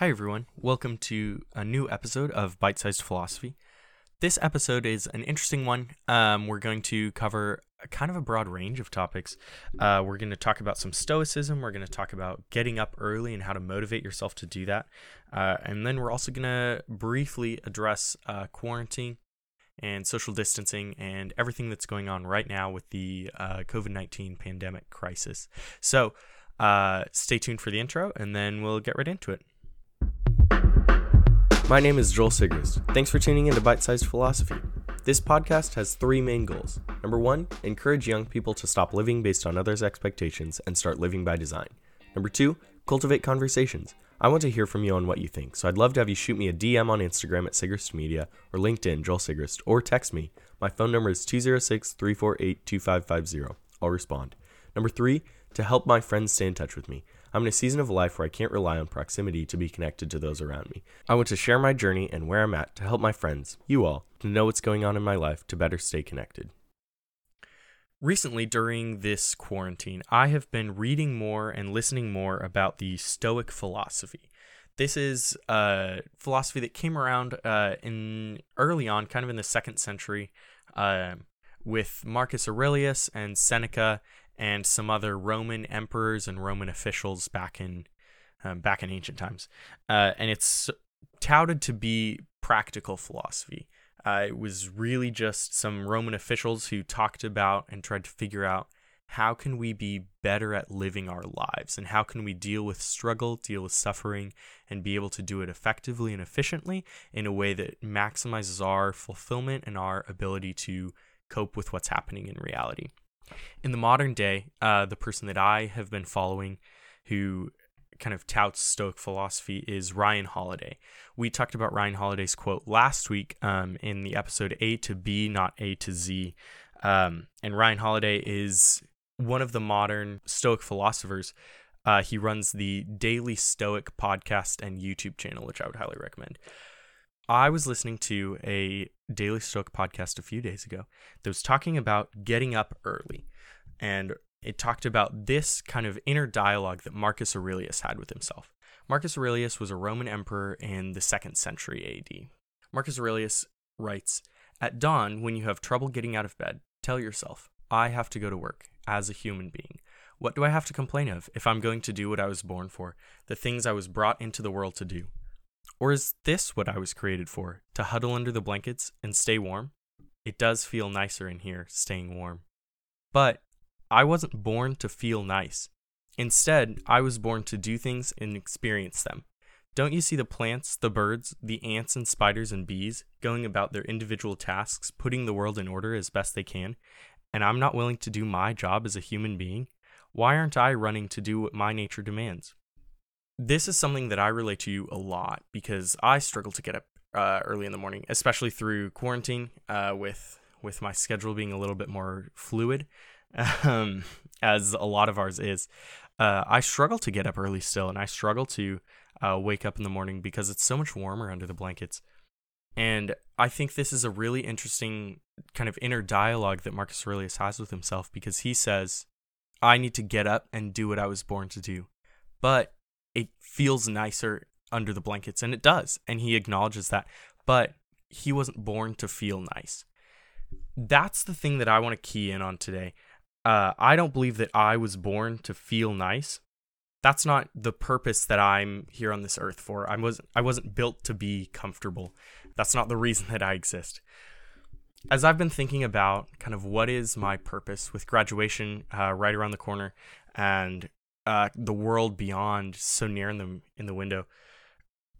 Hi, everyone. Welcome to a new episode of Bite Sized Philosophy. This episode is an interesting one. Um, we're going to cover a kind of a broad range of topics. Uh, we're going to talk about some stoicism. We're going to talk about getting up early and how to motivate yourself to do that. Uh, and then we're also going to briefly address uh, quarantine and social distancing and everything that's going on right now with the uh, COVID 19 pandemic crisis. So uh, stay tuned for the intro, and then we'll get right into it. My name is Joel Sigrist. Thanks for tuning in to Bite Sized Philosophy. This podcast has three main goals. Number one, encourage young people to stop living based on others' expectations and start living by design. Number two, cultivate conversations. I want to hear from you on what you think, so I'd love to have you shoot me a DM on Instagram at Sigrist Media or LinkedIn, Joel Sigrist, or text me. My phone number is 206 348 2550. I'll respond. Number three, to help my friends stay in touch with me. I'm in a season of life where I can't rely on proximity to be connected to those around me. I want to share my journey and where I'm at to help my friends, you all, to know what's going on in my life to better stay connected. Recently, during this quarantine, I have been reading more and listening more about the Stoic philosophy. This is a philosophy that came around uh, in early on, kind of in the second century, uh, with Marcus Aurelius and Seneca and some other Roman emperors and Roman officials back in um, back in ancient times, uh, and it's touted to be practical philosophy. Uh, it was really just some Roman officials who talked about and tried to figure out how can we be better at living our lives and how can we deal with struggle, deal with suffering, and be able to do it effectively and efficiently in a way that maximizes our fulfillment and our ability to cope with what's happening in reality. In the modern day, uh, the person that I have been following who kind of touts Stoic philosophy is Ryan Holiday. We talked about Ryan Holiday's quote last week um, in the episode A to B, not A to Z. Um, and Ryan Holiday is one of the modern Stoic philosophers. Uh, he runs the Daily Stoic podcast and YouTube channel, which I would highly recommend. I was listening to a Daily Stoic podcast a few days ago that was talking about getting up early. And it talked about this kind of inner dialogue that Marcus Aurelius had with himself. Marcus Aurelius was a Roman emperor in the second century AD. Marcus Aurelius writes At dawn, when you have trouble getting out of bed, tell yourself, I have to go to work as a human being. What do I have to complain of if I'm going to do what I was born for, the things I was brought into the world to do? Or is this what I was created for? To huddle under the blankets and stay warm? It does feel nicer in here, staying warm. But I wasn't born to feel nice. Instead, I was born to do things and experience them. Don't you see the plants, the birds, the ants and spiders and bees going about their individual tasks, putting the world in order as best they can? And I'm not willing to do my job as a human being? Why aren't I running to do what my nature demands? this is something that I relate to you a lot because I struggle to get up uh, early in the morning, especially through quarantine, uh, with with my schedule being a little bit more fluid, um, as a lot of ours is. Uh, I struggle to get up early still, and I struggle to uh, wake up in the morning because it's so much warmer under the blankets. And I think this is a really interesting kind of inner dialogue that Marcus Aurelius has with himself because he says, I need to get up and do what I was born to do. But it feels nicer under the blankets and it does and he acknowledges that but he wasn't born to feel nice that's the thing that i want to key in on today uh, i don't believe that i was born to feel nice. That's not the purpose that i'm here on this earth for. I wasn't i wasn't built to be comfortable. That's not the reason that i exist. As i've been thinking about kind of what is my purpose with graduation uh, right around the corner and uh, the world beyond so near in the in the window.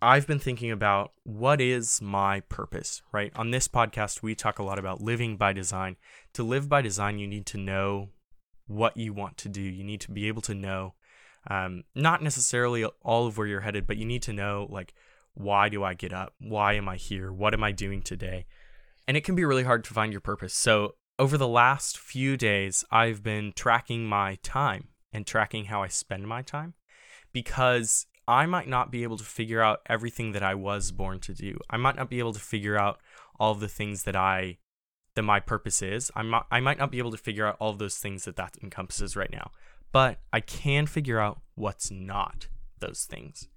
I've been thinking about what is my purpose, right? On this podcast, we talk a lot about living by design. To live by design, you need to know what you want to do. You need to be able to know, um, not necessarily all of where you're headed, but you need to know, like, why do I get up? Why am I here? What am I doing today? And it can be really hard to find your purpose. So, over the last few days, I've been tracking my time and tracking how I spend my time because I might not be able to figure out everything that I was born to do. I might not be able to figure out all of the things that I that my purpose is. I might I might not be able to figure out all of those things that that encompasses right now. But I can figure out what's not those things.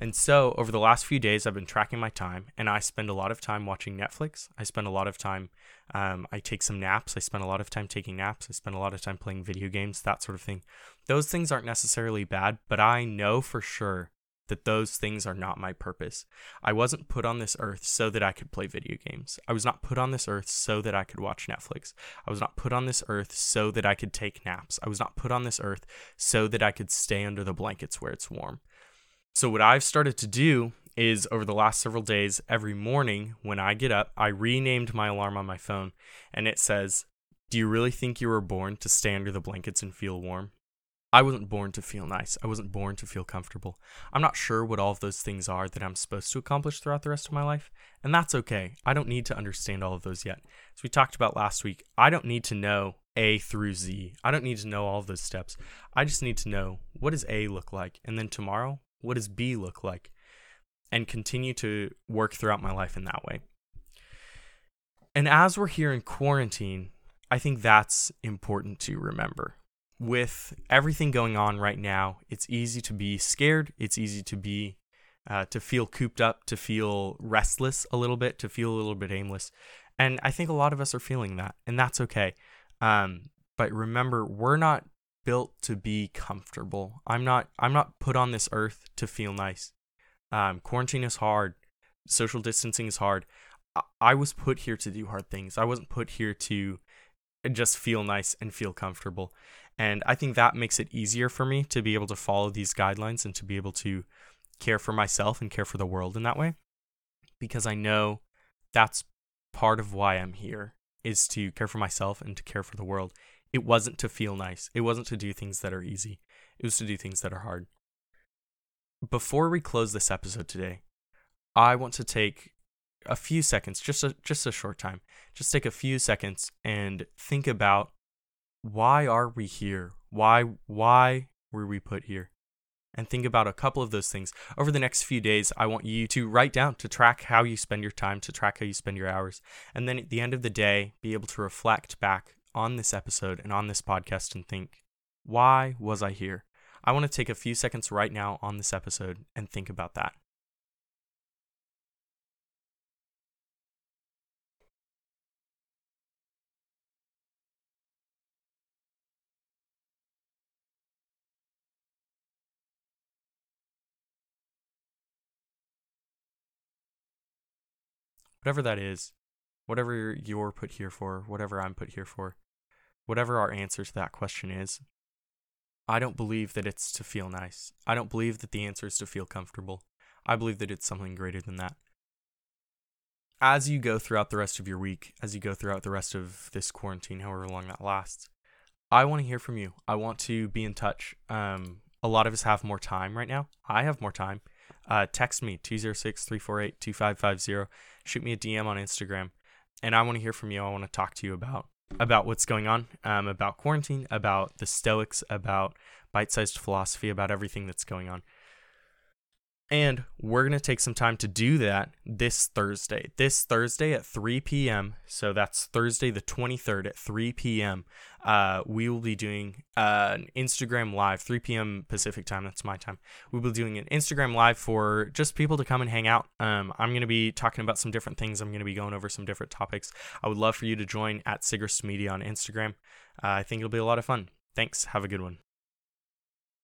And so, over the last few days, I've been tracking my time, and I spend a lot of time watching Netflix. I spend a lot of time, um, I take some naps. I spend a lot of time taking naps. I spend a lot of time playing video games, that sort of thing. Those things aren't necessarily bad, but I know for sure that those things are not my purpose. I wasn't put on this earth so that I could play video games. I was not put on this earth so that I could watch Netflix. I was not put on this earth so that I could take naps. I was not put on this earth so that I could stay under the blankets where it's warm. So, what I've started to do is over the last several days, every morning when I get up, I renamed my alarm on my phone and it says, Do you really think you were born to stay under the blankets and feel warm? I wasn't born to feel nice. I wasn't born to feel comfortable. I'm not sure what all of those things are that I'm supposed to accomplish throughout the rest of my life, and that's okay. I don't need to understand all of those yet. As we talked about last week, I don't need to know A through Z. I don't need to know all of those steps. I just need to know what does A look like, and then tomorrow, what does B look like? And continue to work throughout my life in that way. And as we're here in quarantine, I think that's important to remember with everything going on right now, it's easy to be scared. It's easy to be uh, to feel cooped up, to feel restless a little bit, to feel a little bit aimless. And I think a lot of us are feeling that, and that's okay. Um, but remember, we're not built to be comfortable. I'm not. I'm not put on this earth to feel nice. Um, quarantine is hard. Social distancing is hard. I-, I was put here to do hard things. I wasn't put here to just feel nice and feel comfortable. And I think that makes it easier for me to be able to follow these guidelines and to be able to care for myself and care for the world in that way. Because I know that's part of why I'm here is to care for myself and to care for the world. It wasn't to feel nice. It wasn't to do things that are easy. It was to do things that are hard. Before we close this episode today, I want to take a few seconds, just a just a short time. Just take a few seconds and think about why are we here? Why why were we put here? And think about a couple of those things. Over the next few days, I want you to write down to track how you spend your time, to track how you spend your hours, and then at the end of the day, be able to reflect back on this episode and on this podcast and think, why was I here? I want to take a few seconds right now on this episode and think about that. Whatever that is, whatever you're put here for, whatever I'm put here for, whatever our answer to that question is, I don't believe that it's to feel nice. I don't believe that the answer is to feel comfortable. I believe that it's something greater than that. As you go throughout the rest of your week, as you go throughout the rest of this quarantine, however long that lasts, I want to hear from you. I want to be in touch. Um, a lot of us have more time right now. I have more time uh, text me 206 348 2550. Shoot me a DM on Instagram. And I want to hear from you. I want to talk to you about about what's going on, um, about quarantine, about the Stoics, about bite sized philosophy, about everything that's going on. And we're going to take some time to do that this Thursday. This Thursday at 3 p.m. So that's Thursday the 23rd at 3 p.m. Uh, we will be doing uh, an Instagram live, 3 p.m. Pacific time. That's my time. We'll be doing an Instagram live for just people to come and hang out. Um, I'm going to be talking about some different things. I'm going to be going over some different topics. I would love for you to join at Sigrist Media on Instagram. Uh, I think it'll be a lot of fun. Thanks. Have a good one.